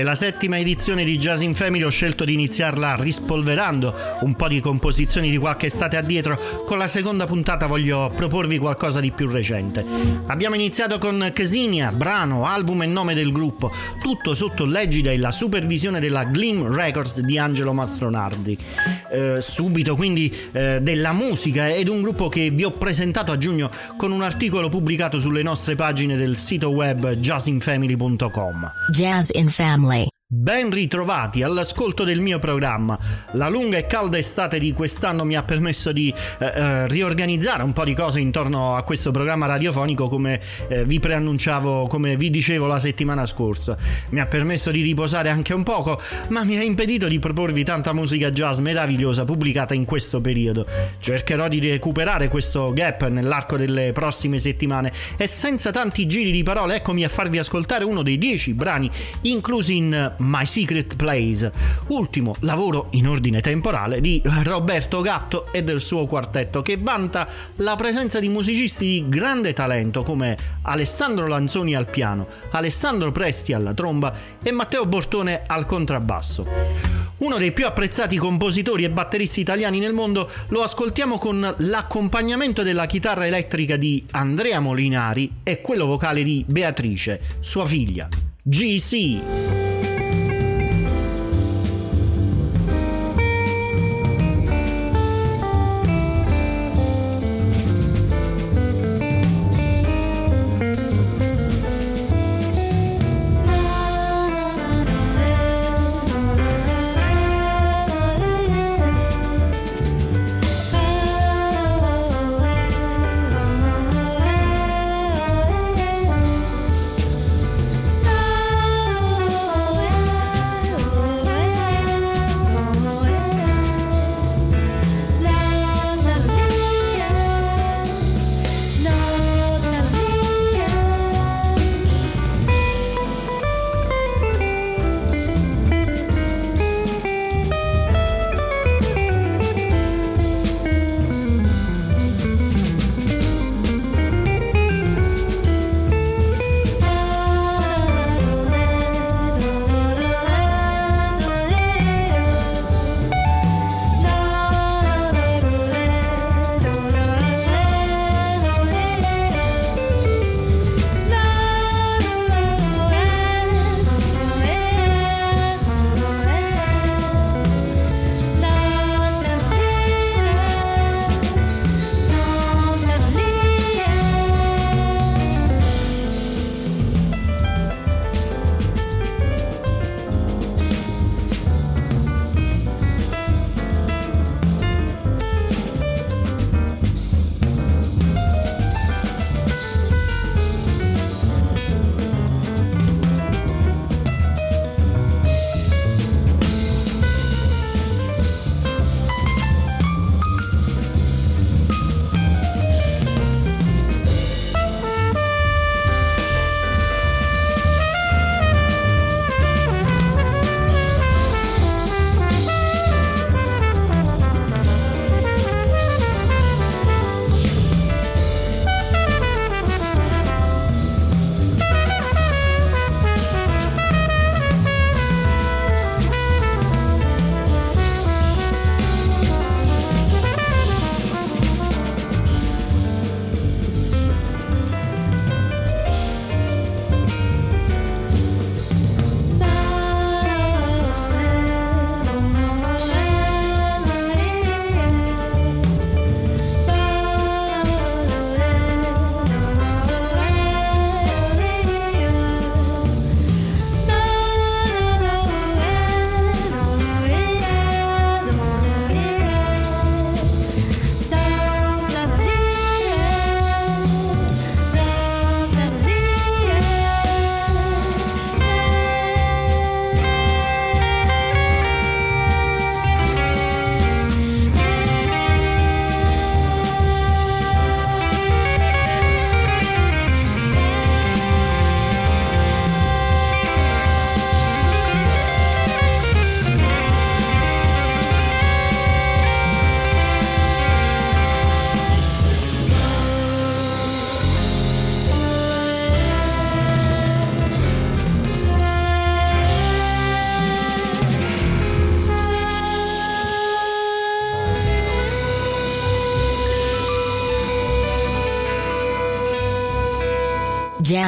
Se la settima edizione di Jazz in Family ho scelto di iniziarla rispolverando un po' di composizioni di qualche estate addietro, con la seconda puntata voglio proporvi qualcosa di più recente. Abbiamo iniziato con Casinia, brano, album e nome del gruppo, tutto sotto l'egida e la supervisione della Gleam Records di Angelo Mastronardi. Eh, subito quindi eh, della musica ed un gruppo che vi ho presentato a giugno con un articolo pubblicato sulle nostre pagine del sito web jazzinfamily.com. Jazz in Family. family Ben ritrovati all'ascolto del mio programma. La lunga e calda estate di quest'anno mi ha permesso di eh, eh, riorganizzare un po' di cose intorno a questo programma radiofonico come eh, vi preannunciavo, come vi dicevo la settimana scorsa. Mi ha permesso di riposare anche un poco, ma mi ha impedito di proporvi tanta musica jazz meravigliosa pubblicata in questo periodo. Cercherò di recuperare questo gap nell'arco delle prossime settimane e senza tanti giri di parole eccomi a farvi ascoltare uno dei dieci brani inclusi in My Secret Place, ultimo lavoro in ordine temporale di Roberto Gatto e del suo quartetto che vanta la presenza di musicisti di grande talento come Alessandro Lanzoni al piano, Alessandro Presti alla tromba e Matteo Bortone al contrabbasso. Uno dei più apprezzati compositori e batteristi italiani nel mondo lo ascoltiamo con l'accompagnamento della chitarra elettrica di Andrea Molinari e quello vocale di Beatrice, sua figlia. GC.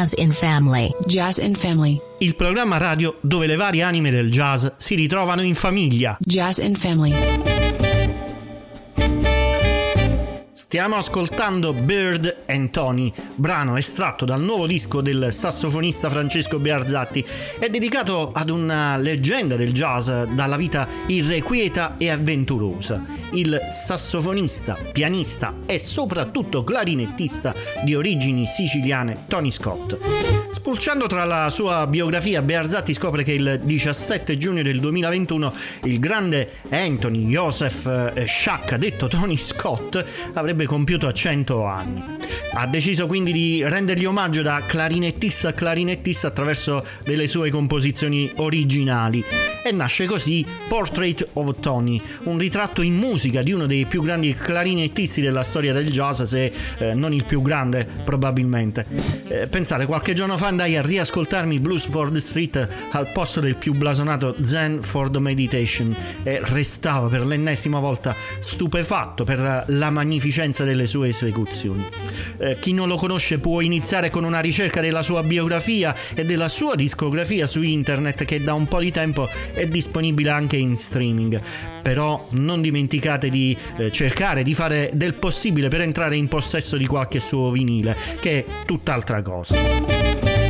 Jazz in Family. Jazz in Family. Il programma radio dove le varie anime del jazz si ritrovano in famiglia. Jazz in Family. Stiamo ascoltando Bird and Tony, brano estratto dal nuovo disco del sassofonista Francesco Biarzatti. È dedicato ad una leggenda del jazz dalla vita irrequieta e avventurosa. Il sassofonista, pianista e soprattutto clarinettista di origini siciliane Tony Scott. Spulciando tra la sua biografia, Bearzatti scopre che il 17 giugno del 2021 il grande Anthony Joseph eh, Sciacca, detto Tony Scott, avrebbe compiuto 100 anni. Ha deciso quindi di rendergli omaggio da clarinettista a clarinettista attraverso delle sue composizioni originali e nasce così Portrait of Tony, un ritratto in musica di uno dei più grandi clarinettisti della storia del jazz, se eh, non il più grande probabilmente. Eh, pensate, qualche giorno fa andai a riascoltarmi Blues for the Street al posto del più blasonato Zen for the Meditation e restavo per l'ennesima volta stupefatto per la magnificenza delle sue esecuzioni. Eh, chi non lo conosce può iniziare con una ricerca della sua biografia e della sua discografia su internet che da un po' di tempo è disponibile anche in streaming. Però non dimenticate di eh, cercare di fare del possibile per entrare in possesso di qualche suo vinile, che è tutt'altra cosa.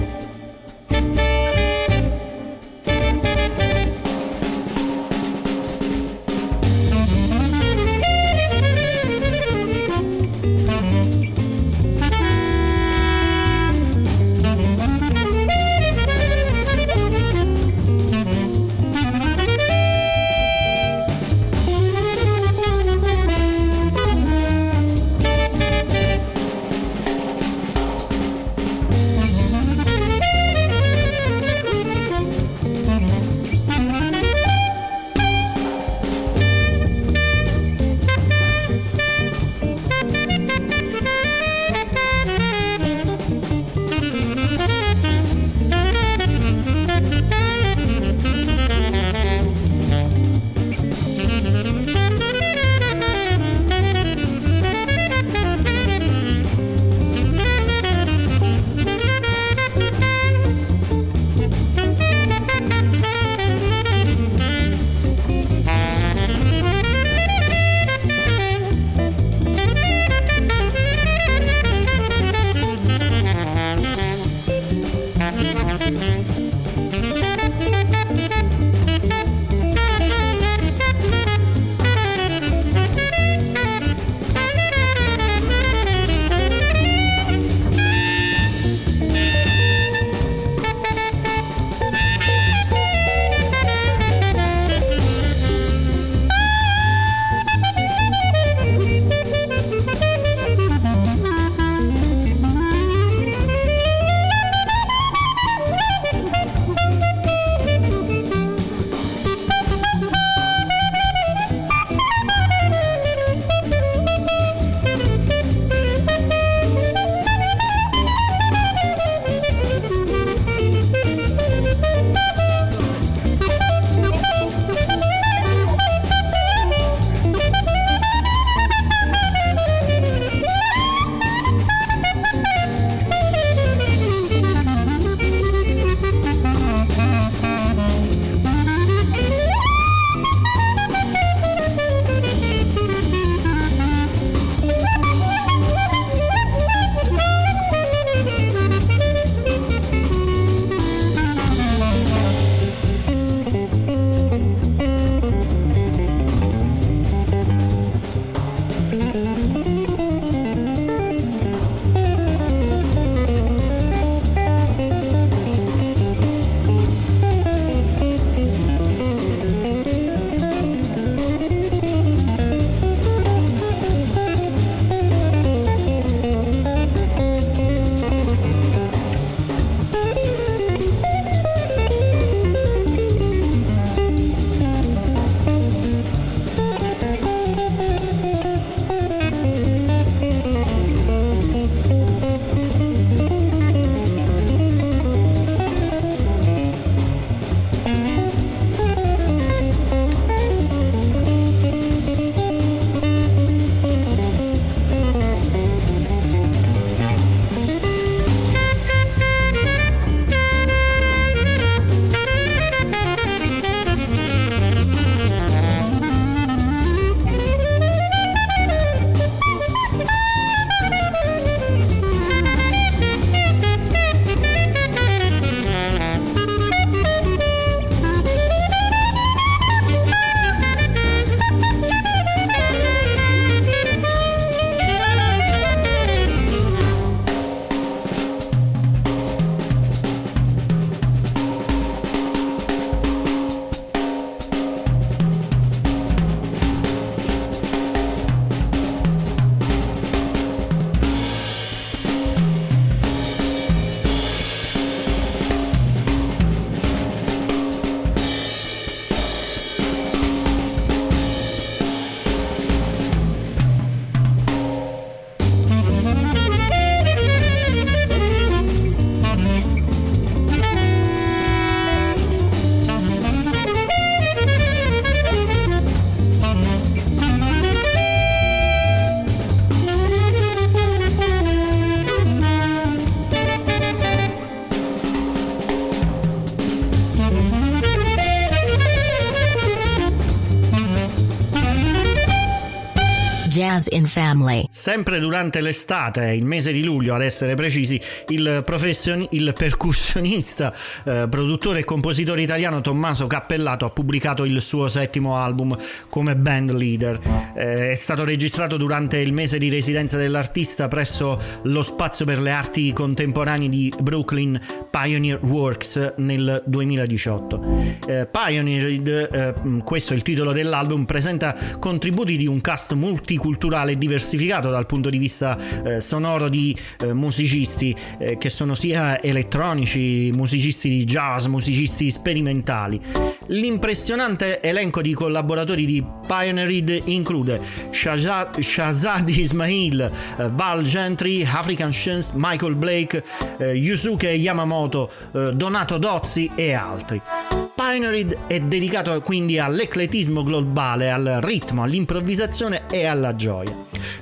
In Family. Sempre durante l'estate, il mese di luglio ad essere precisi, il, profession- il percussionista, eh, produttore e compositore italiano Tommaso Cappellato ha pubblicato il suo settimo album come band leader. Eh, è stato registrato durante il mese di residenza dell'artista presso lo Spazio per le Arti Contemporanee di Brooklyn Pioneer Works nel 2018. Eh, Pioneered, eh, questo è il titolo dell'album, presenta contributi di un cast multiculturale e diversificato dal punto di vista eh, sonoro di eh, musicisti eh, che sono sia elettronici, musicisti di jazz, musicisti sperimentali. L'impressionante elenco di collaboratori di Pioneered include Shazad, Shazad Ismail, eh, Val Gentry, African Chance, Michael Blake, eh, Yusuke Yamamoto, eh, Donato Dozzi e altri. Pioneered è dedicato quindi all'ecletismo globale, al ritmo, all'improvvisazione e alla gioia.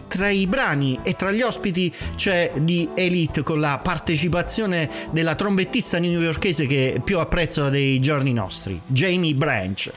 Tra i brani e tra gli ospiti c'è di Elite con la partecipazione della trombettista newyorkese che più apprezzo dei giorni nostri, Jamie Branch.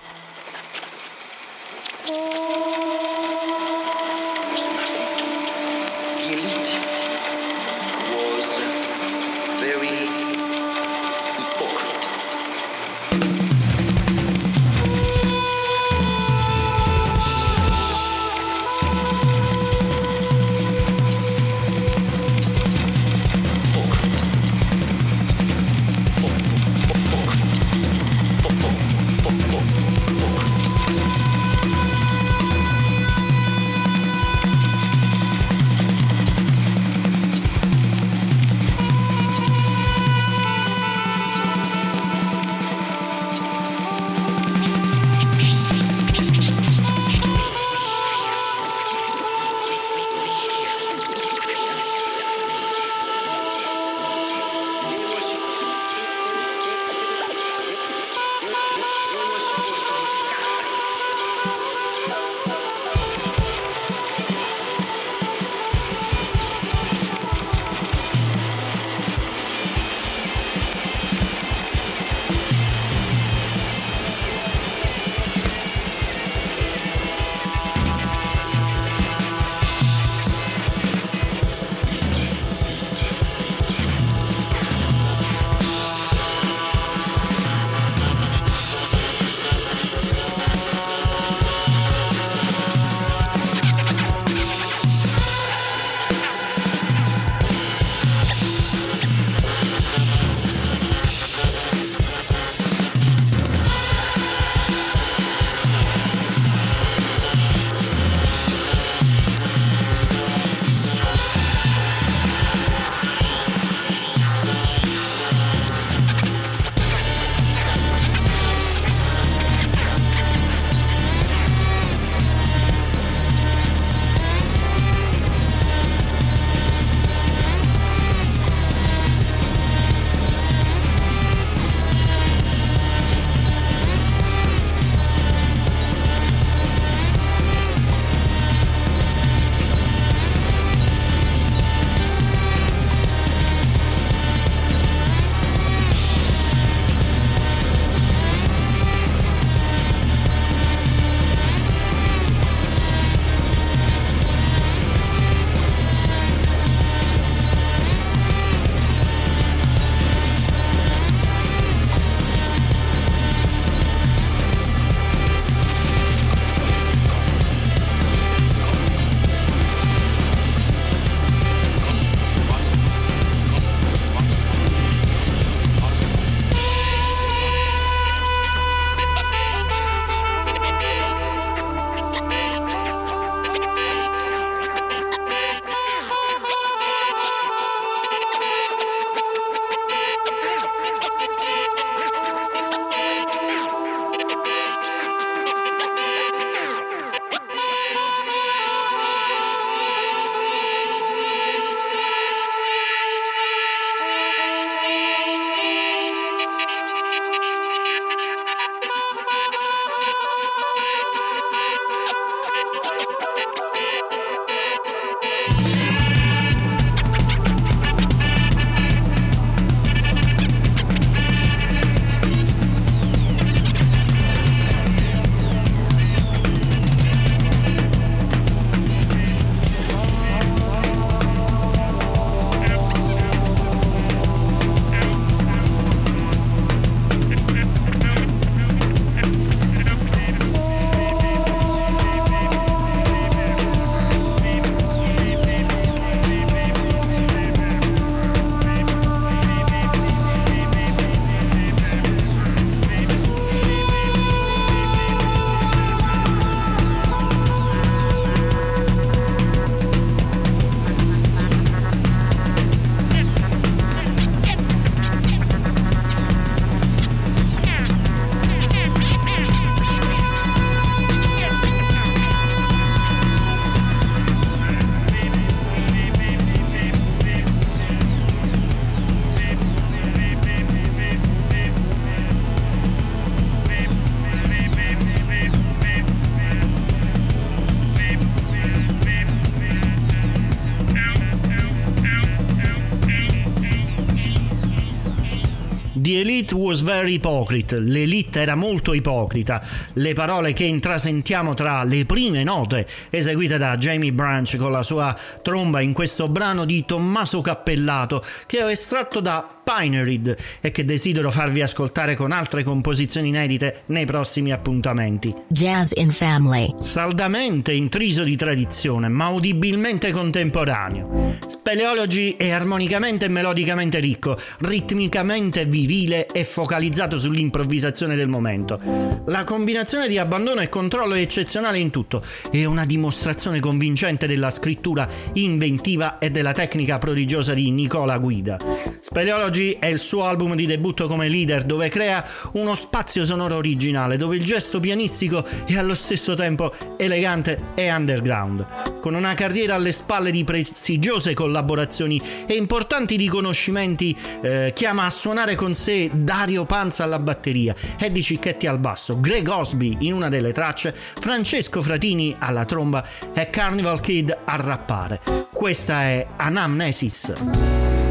Was very hypocrite. L'elite era molto ipocrita. Le parole che intrasentiamo tra le prime note eseguite da Jamie Branch con la sua tromba in questo brano di Tommaso Cappellato che ho estratto da Pinerid e che desidero farvi ascoltare con altre composizioni inedite nei prossimi appuntamenti. Jazz in Family. Saldamente intriso di tradizione, ma udibilmente contemporaneo. Speleology è armonicamente e melodicamente ricco, ritmicamente virile e focalizzato sull'improvvisazione del momento. La combinazione di abbandono e controllo è eccezionale in tutto, è una dimostrazione convincente della scrittura inventiva e della tecnica prodigiosa di Nicola Guida. Speleology è il suo album di debutto come leader dove crea uno spazio sonoro originale, dove il gesto pianistico è allo stesso tempo elegante e underground. Con una carriera alle spalle di prestigiose collaborazioni e importanti riconoscimenti, eh, chiama a suonare con sé Dario Panza alla batteria, Eddie Cicchetti al basso, Greg Osby in una delle tracce, Francesco Fratini alla tromba e Carnival Kid a rappare. Questa è Anamnesis.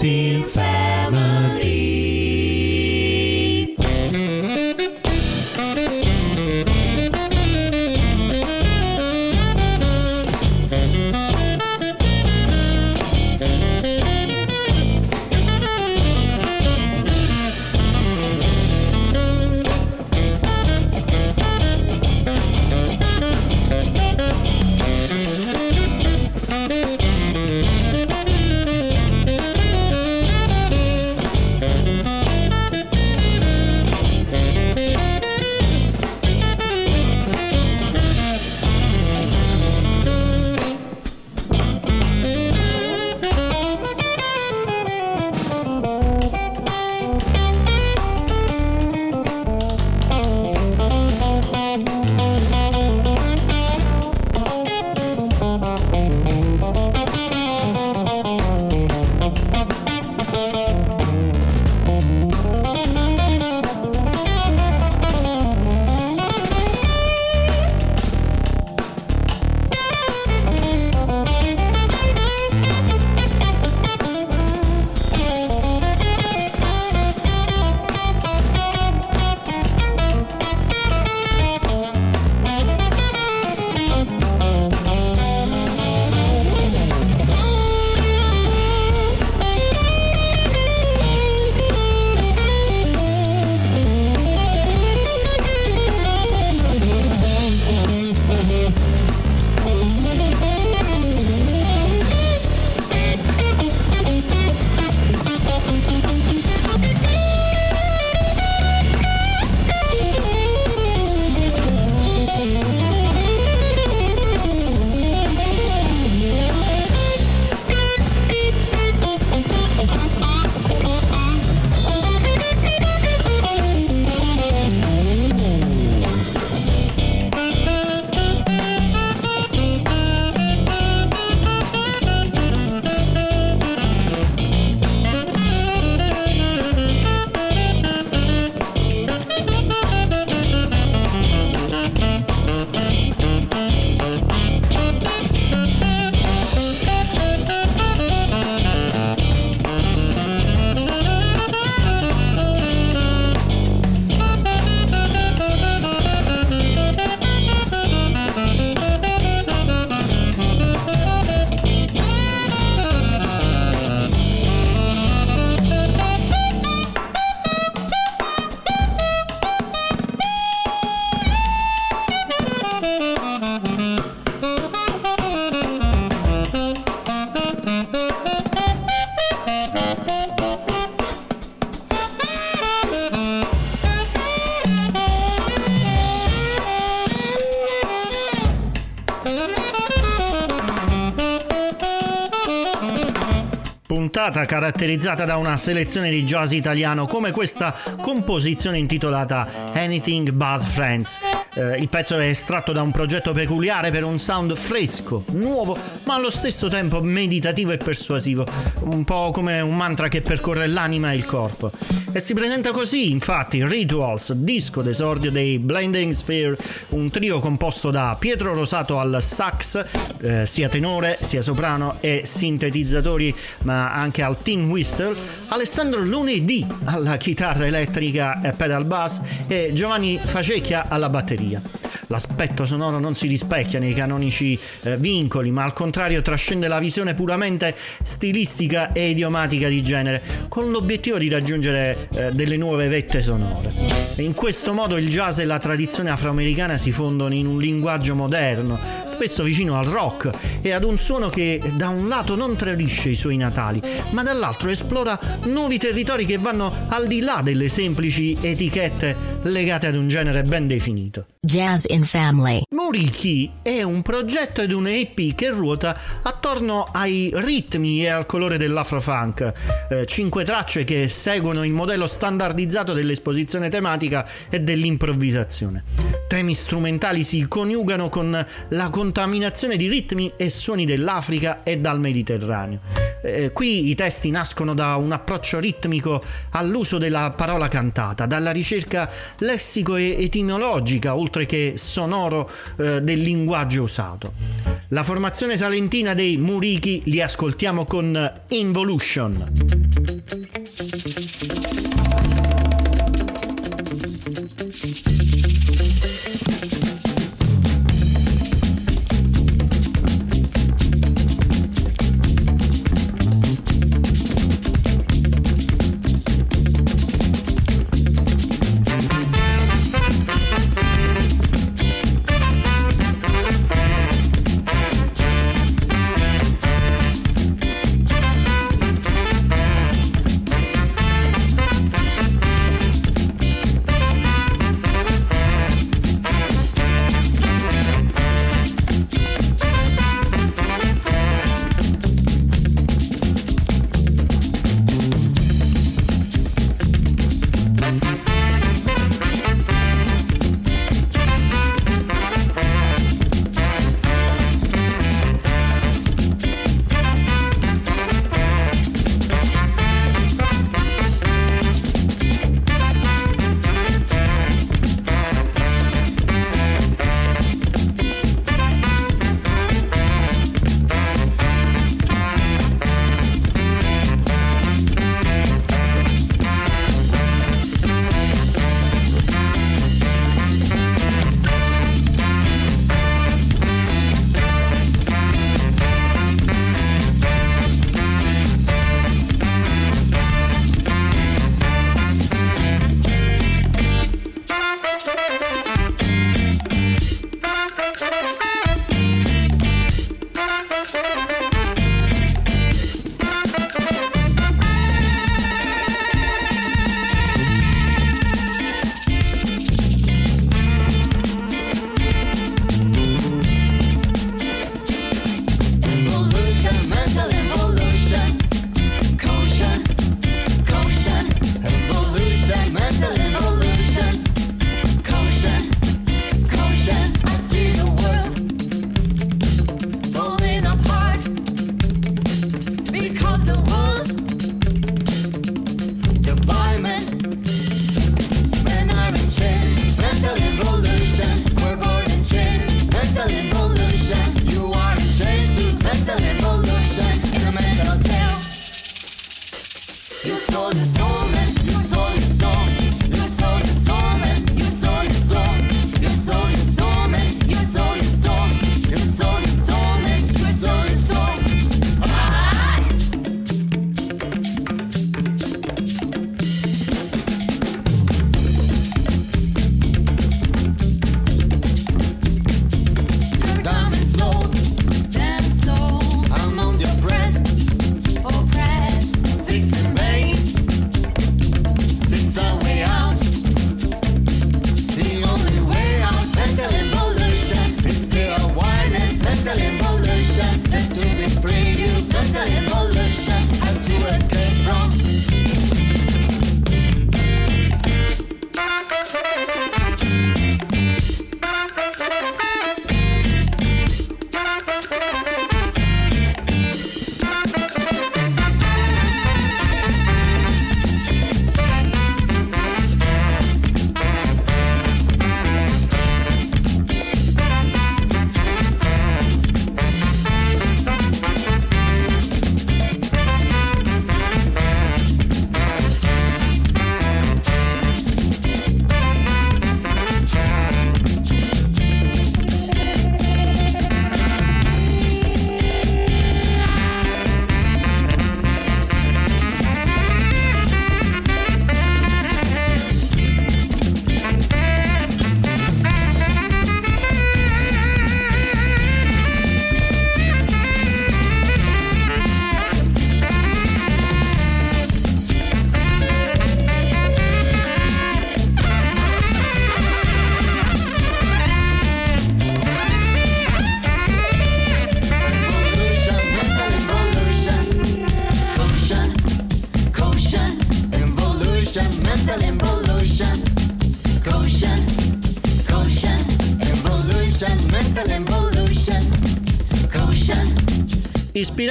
Jazz caratterizzata da una selezione di jazz italiano come questa composizione intitolata Anything But Friends. Eh, il pezzo è estratto da un progetto peculiare per un sound fresco, nuovo, ma allo stesso tempo meditativo e persuasivo, un po' come un mantra che percorre l'anima e il corpo. E si presenta così, infatti, Rituals, disco d'esordio dei Blending Sphere, un trio composto da Pietro Rosato al sax, eh, sia tenore, sia soprano e sintetizzatori, ma anche al tin whistle, Alessandro Lunedì alla chitarra elettrica e pedal bass e Giovanni Facecchia alla batteria. L'aspetto sonoro non si rispecchia nei canonici eh, vincoli, ma al contrario trascende la visione puramente stilistica e idiomatica di genere, con l'obiettivo di raggiungere eh, delle nuove vette sonore. E in questo modo il jazz e la tradizione afroamericana si fondono in un linguaggio moderno, spesso vicino al rock e ad un suono che da un lato non tradisce i suoi natali, ma dall'altro esplora nuovi territori che vanno al di là delle semplici etichette legate ad un genere ben definito. Jazz in Family. Moriki è un progetto ed un EP che ruota attorno ai ritmi e al colore dell'afrofunk. Eh, cinque tracce che seguono il modello standardizzato dell'esposizione tematica e dell'improvvisazione. Temi strumentali si coniugano con la contaminazione di ritmi e suoni dell'Africa e dal Mediterraneo. Eh, qui i testi nascono da un approccio ritmico all'uso della parola cantata, dalla ricerca lessico e etimologica, oltre che sonoro eh, del linguaggio usato. La formazione salentina dei Murichi li ascoltiamo con Involution.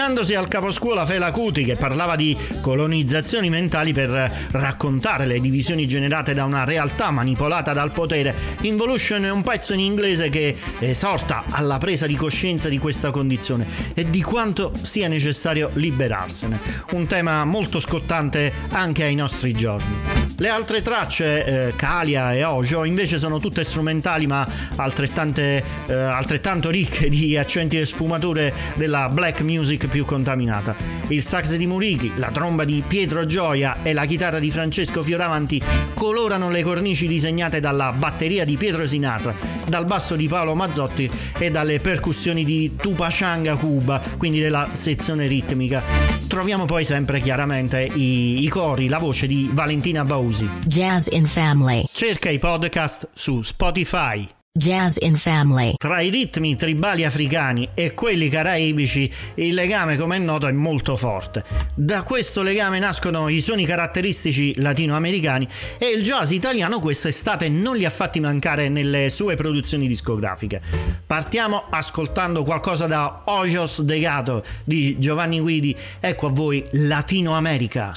Ispirandosi al caposcuola Fela Kuti che parlava di colonizzazioni mentali per raccontare le divisioni generate da una realtà manipolata dal potere, Involution è un pezzo in inglese che esorta alla presa di coscienza di questa condizione e di quanto sia necessario liberarsene. Un tema molto scottante anche ai nostri giorni. Le altre tracce, eh, Kalia e Ojo, invece sono tutte strumentali ma eh, altrettanto ricche di accenti e sfumature della black music più contaminata. Il sax di Murichi, la tromba di Pietro Gioia e la chitarra di Francesco Fioravanti colorano le cornici disegnate dalla batteria di Pietro Sinatra, dal basso di Paolo Mazzotti e dalle percussioni di Tupacanga Cuba, quindi della sezione ritmica. Troviamo poi sempre chiaramente i, i cori, la voce di Valentina Bausi. Jazz in Family. Cerca i podcast su Spotify. Jazz in Family. Tra i ritmi tribali africani e quelli caraibici il legame, come è noto, è molto forte. Da questo legame nascono i suoni caratteristici latinoamericani e il jazz italiano quest'estate non li ha fatti mancare nelle sue produzioni discografiche. Partiamo ascoltando qualcosa da Ojos de Gato di Giovanni Guidi. Ecco a voi Latino America.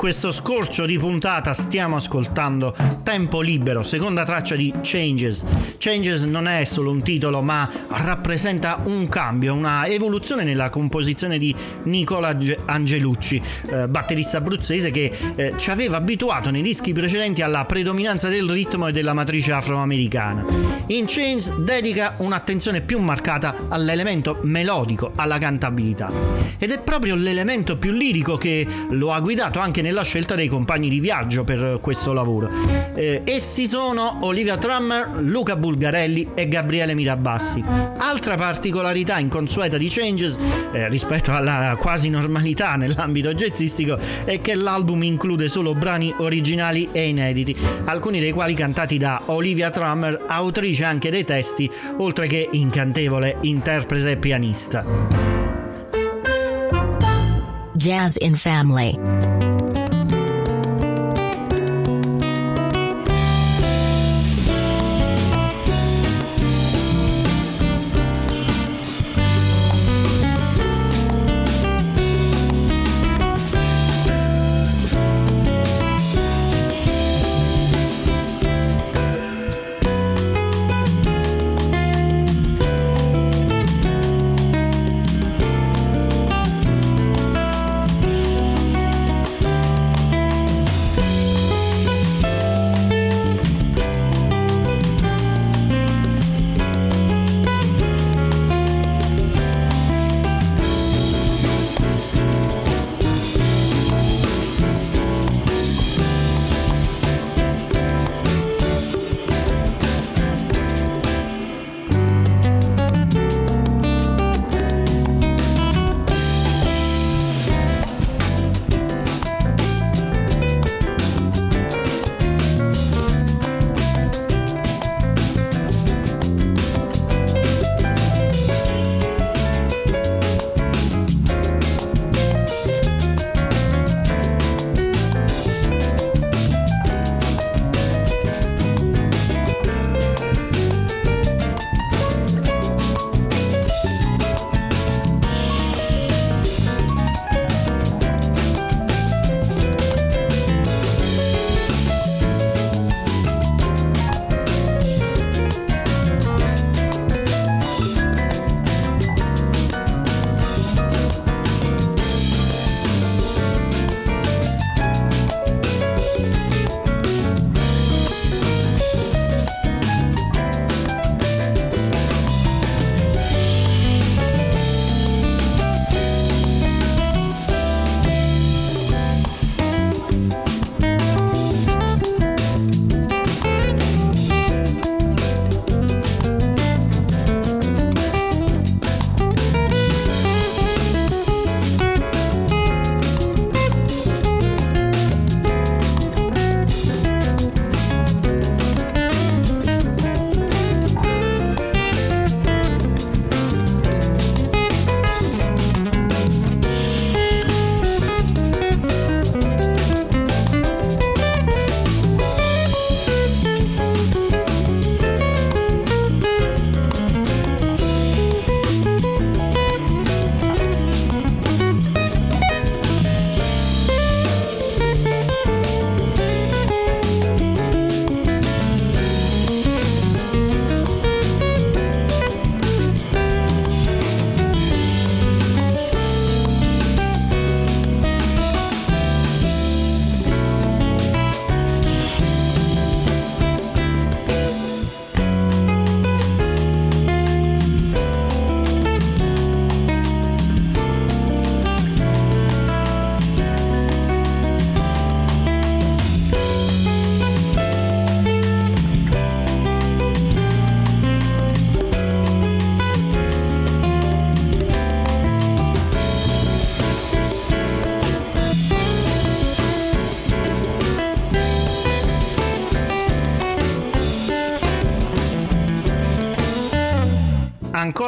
Questo scorcio di puntata stiamo ascoltando Tempo Libero, seconda traccia di Changes. Changes non è solo un titolo, ma rappresenta un cambio, una evoluzione nella composizione di Nicola Angelucci, eh, batterista abruzzese che eh, ci aveva abituato nei dischi precedenti alla predominanza del ritmo e della matrice afroamericana. In Chains dedica un'attenzione più marcata all'elemento melodico, alla cantabilità. Ed è proprio l'elemento più lirico che lo ha guidato anche anche nella scelta dei compagni di viaggio per questo lavoro. Eh, essi sono Olivia Trummer, Luca Bulgarelli e Gabriele Mirabassi. Altra particolarità inconsueta di Changes eh, rispetto alla quasi normalità nell'ambito jazzistico è che l'album include solo brani originali e inediti, alcuni dei quali cantati da Olivia Trummer, autrice anche dei testi, oltre che incantevole interprete e pianista. Jazz in Family.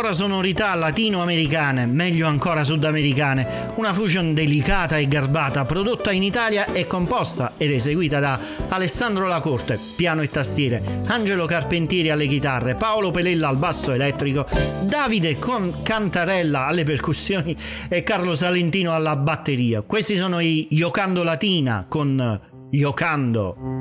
Ancora sonorità latinoamericane, meglio ancora sudamericane, una fusion delicata e garbata prodotta in Italia e composta ed eseguita da Alessandro Lacorte, piano e tastiere, Angelo Carpentieri alle chitarre, Paolo Pelella al basso elettrico, Davide con Cantarella alle percussioni e Carlo Salentino alla batteria. Questi sono i Yocando Latina con Yocando.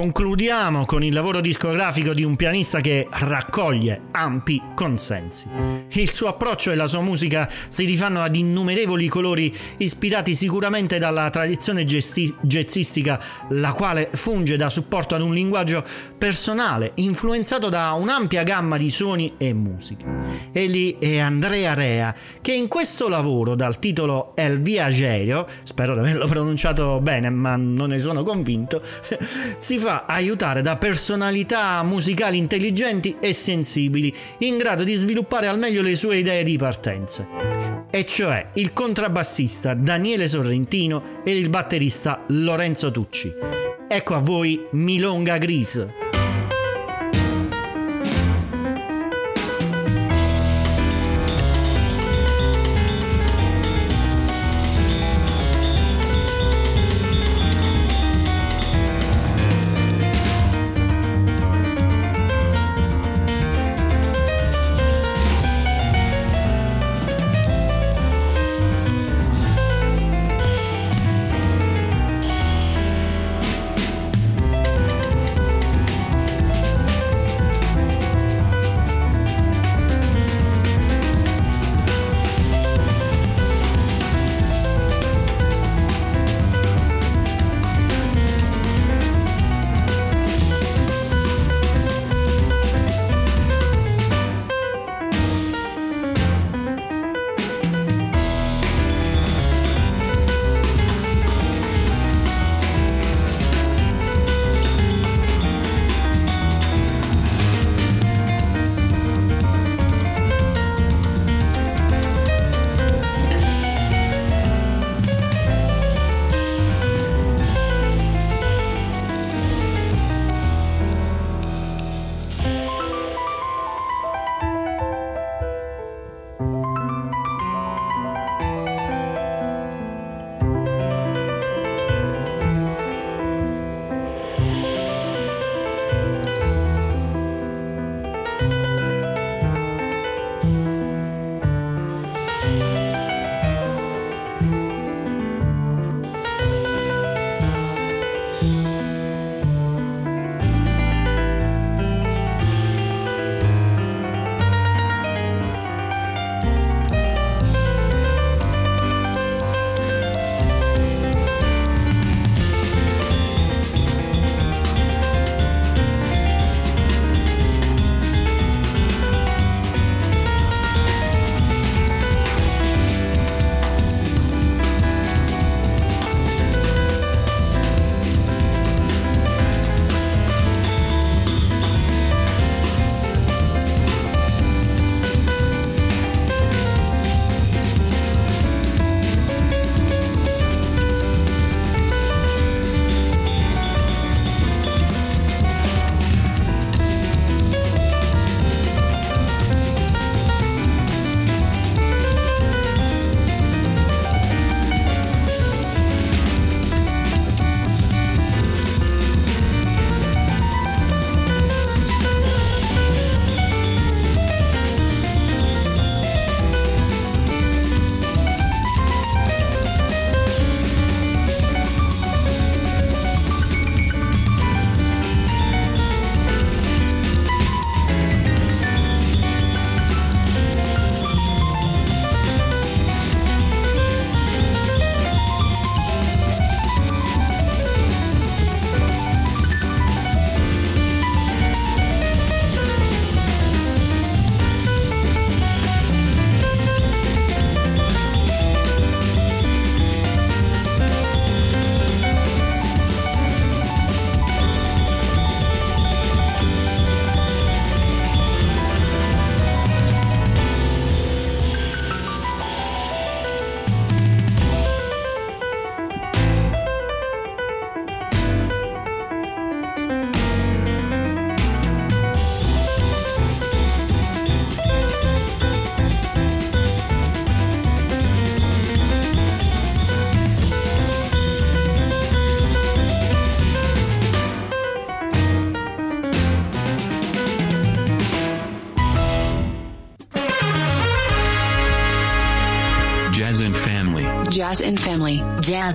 Concludiamo con il lavoro discografico di un pianista che raccoglie ampi consensi. Il suo approccio e la sua musica si rifanno ad innumerevoli colori ispirati sicuramente dalla tradizione gesti- jazzistica, la quale funge da supporto ad un linguaggio personale influenzato da un'ampia gamma di suoni e musiche. Egli è Andrea Rea, che in questo lavoro dal titolo El Viaggero, spero di averlo pronunciato bene ma non ne sono convinto, si fa aiutare da personalità musicali intelligenti e sensibili, in grado di sviluppare al meglio le sue idee di partenza. E cioè il contrabbassista Daniele Sorrentino e il batterista Lorenzo Tucci. Ecco a voi Milonga Gris.